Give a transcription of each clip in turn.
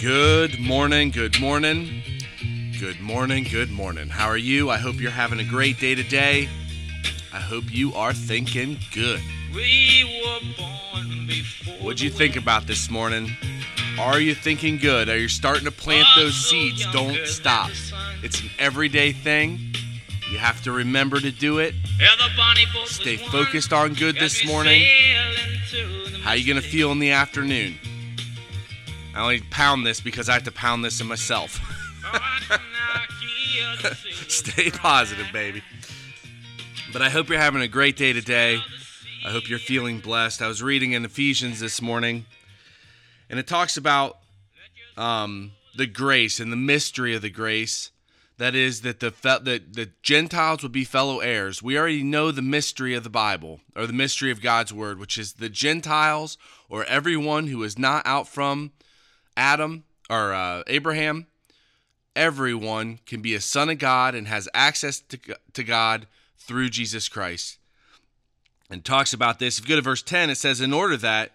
Good morning, good morning, good morning, good morning. How are you? I hope you're having a great day today. I hope you are thinking good. We were born before What'd you think about this morning? Are you thinking good? Are you starting to plant those seeds? Don't stop. It's an everyday thing. You have to remember to do it. Stay focused on good this morning. How you gonna feel in the afternoon? I only pound this because I have to pound this in myself. Stay positive, baby. But I hope you're having a great day today. I hope you're feeling blessed. I was reading in Ephesians this morning, and it talks about um, the grace and the mystery of the grace. That is that the that the Gentiles would be fellow heirs. We already know the mystery of the Bible or the mystery of God's word, which is the Gentiles or everyone who is not out from Adam or uh, Abraham. Everyone can be a son of God and has access to, to God through Jesus Christ. And talks about this. If you go to verse 10, it says, In order that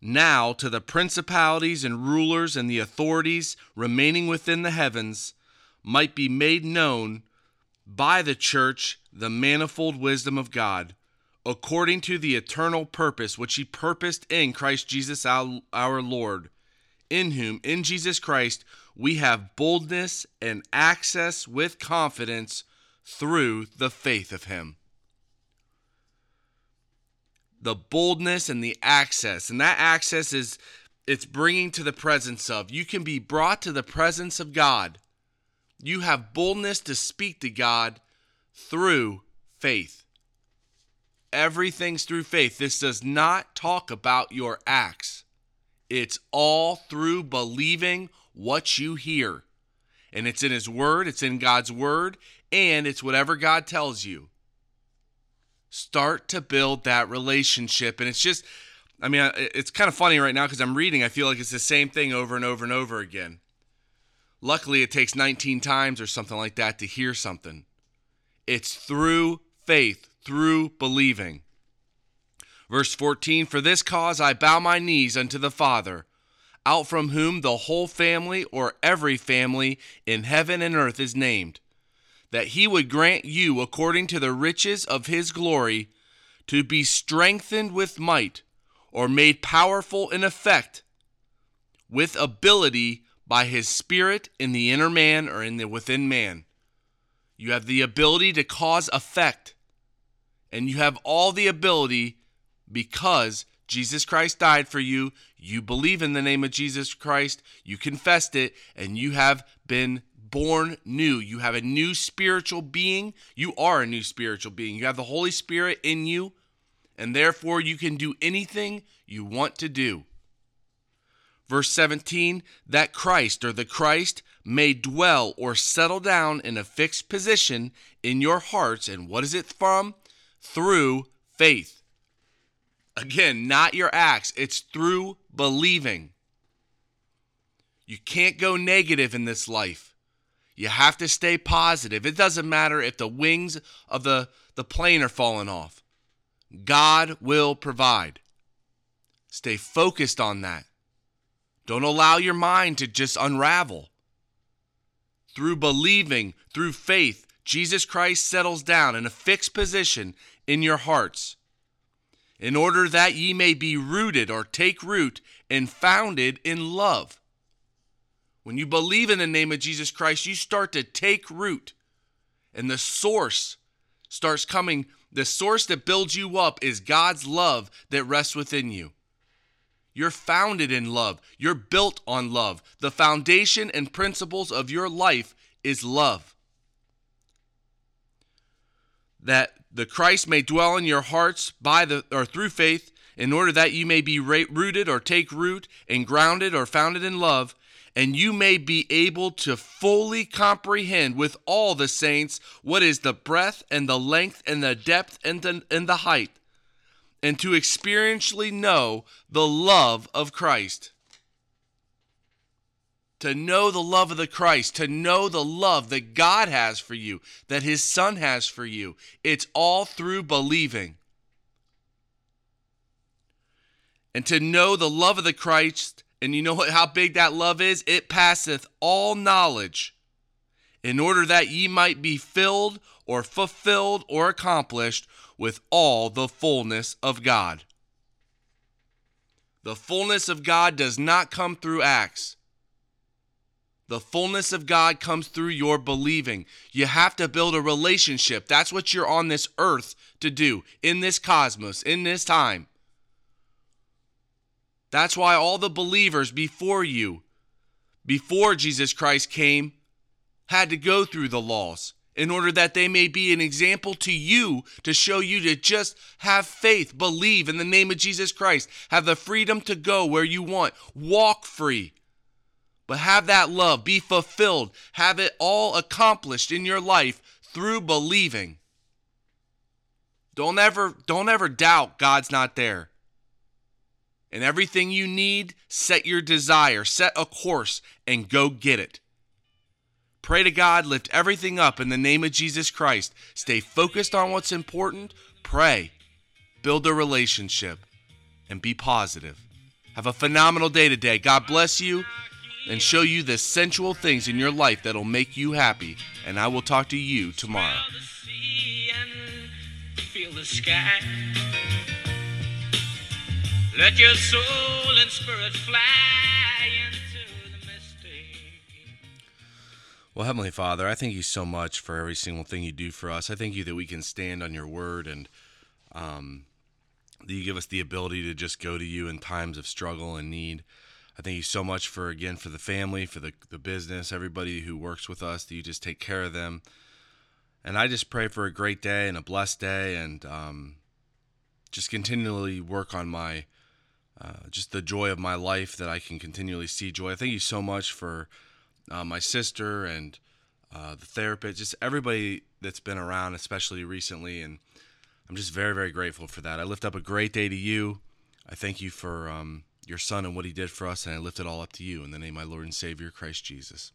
now to the principalities and rulers and the authorities remaining within the heavens might be made known by the church the manifold wisdom of God, according to the eternal purpose which he purposed in Christ Jesus our, our Lord, in whom, in Jesus Christ, we have boldness and access with confidence through the faith of him. The boldness and the access, and that access is it's bringing to the presence of. You can be brought to the presence of God. You have boldness to speak to God through faith. Everything's through faith. This does not talk about your acts. It's all through believing what you hear. And it's in His Word, it's in God's Word, and it's whatever God tells you. Start to build that relationship. And it's just, I mean, it's kind of funny right now because I'm reading, I feel like it's the same thing over and over and over again. Luckily, it takes 19 times or something like that to hear something. It's through faith, through believing. Verse 14 For this cause I bow my knees unto the Father, out from whom the whole family or every family in heaven and earth is named, that he would grant you, according to the riches of his glory, to be strengthened with might, or made powerful in effect, with ability by his spirit in the inner man or in the within man. You have the ability to cause effect, and you have all the ability because Jesus Christ died for you. You believe in the name of Jesus Christ, you confessed it, and you have been born new. You have a new spiritual being. You are a new spiritual being. You have the Holy Spirit in you, and therefore you can do anything you want to do. Verse 17, that Christ or the Christ may dwell or settle down in a fixed position in your hearts. And what is it from? Through faith. Again, not your acts, it's through believing. You can't go negative in this life. You have to stay positive. It doesn't matter if the wings of the, the plane are falling off. God will provide. Stay focused on that. Don't allow your mind to just unravel. Through believing, through faith, Jesus Christ settles down in a fixed position in your hearts, in order that ye may be rooted or take root and founded in love. When you believe in the name of Jesus Christ, you start to take root, and the source starts coming. The source that builds you up is God's love that rests within you. You're founded in love. You're built on love. The foundation and principles of your life is love. That the Christ may dwell in your hearts by the or through faith, in order that you may be rooted or take root and grounded or founded in love, and you may be able to fully comprehend with all the saints what is the breadth and the length and the depth and the, and the height and to experientially know the love of Christ. To know the love of the Christ, to know the love that God has for you, that His Son has for you. It's all through believing. And to know the love of the Christ And you know what, how big that love is? It passeth all knowledge, in order that ye might be filled or fulfilled or accomplished with all the fullness of God. The fullness of God does not come through acts. The fullness of God comes through your believing. You have to build a relationship. That's what you're on this earth to do, in this cosmos, in this time. That's why all the believers before you, before Jesus Christ came, had to go through the laws in order that they may be an example to you to show you to just have faith, believe in the name of Jesus Christ, have the freedom to go where you want, walk free. But have that love, be fulfilled, have it all accomplished in your life through believing. Don't ever don't ever doubt God's not there. And everything you need, set your desire, set a course, and go get it. Pray to God, lift everything up in the name of Jesus Christ. Stay focused on what's important, pray, build a relationship, and be positive. Have a phenomenal day today. God bless you and show you the sensual things in your life that'll make you happy. And I will talk to you tomorrow. Smell the sea and feel the sky. Let your soul and spirit fly into the mystic. Well, Heavenly Father, I thank you so much for every single thing you do for us. I thank you that we can stand on your word and um, that you give us the ability to just go to you in times of struggle and need. I thank you so much for, again, for the family, for the, the business, everybody who works with us, that you just take care of them. And I just pray for a great day and a blessed day and um, just continually work on my, uh, just the joy of my life that I can continually see joy. I thank you so much for uh, my sister and uh, the therapist, just everybody that's been around, especially recently. And I'm just very, very grateful for that. I lift up a great day to you. I thank you for um, your son and what he did for us, and I lift it all up to you in the name of my Lord and Savior, Christ Jesus.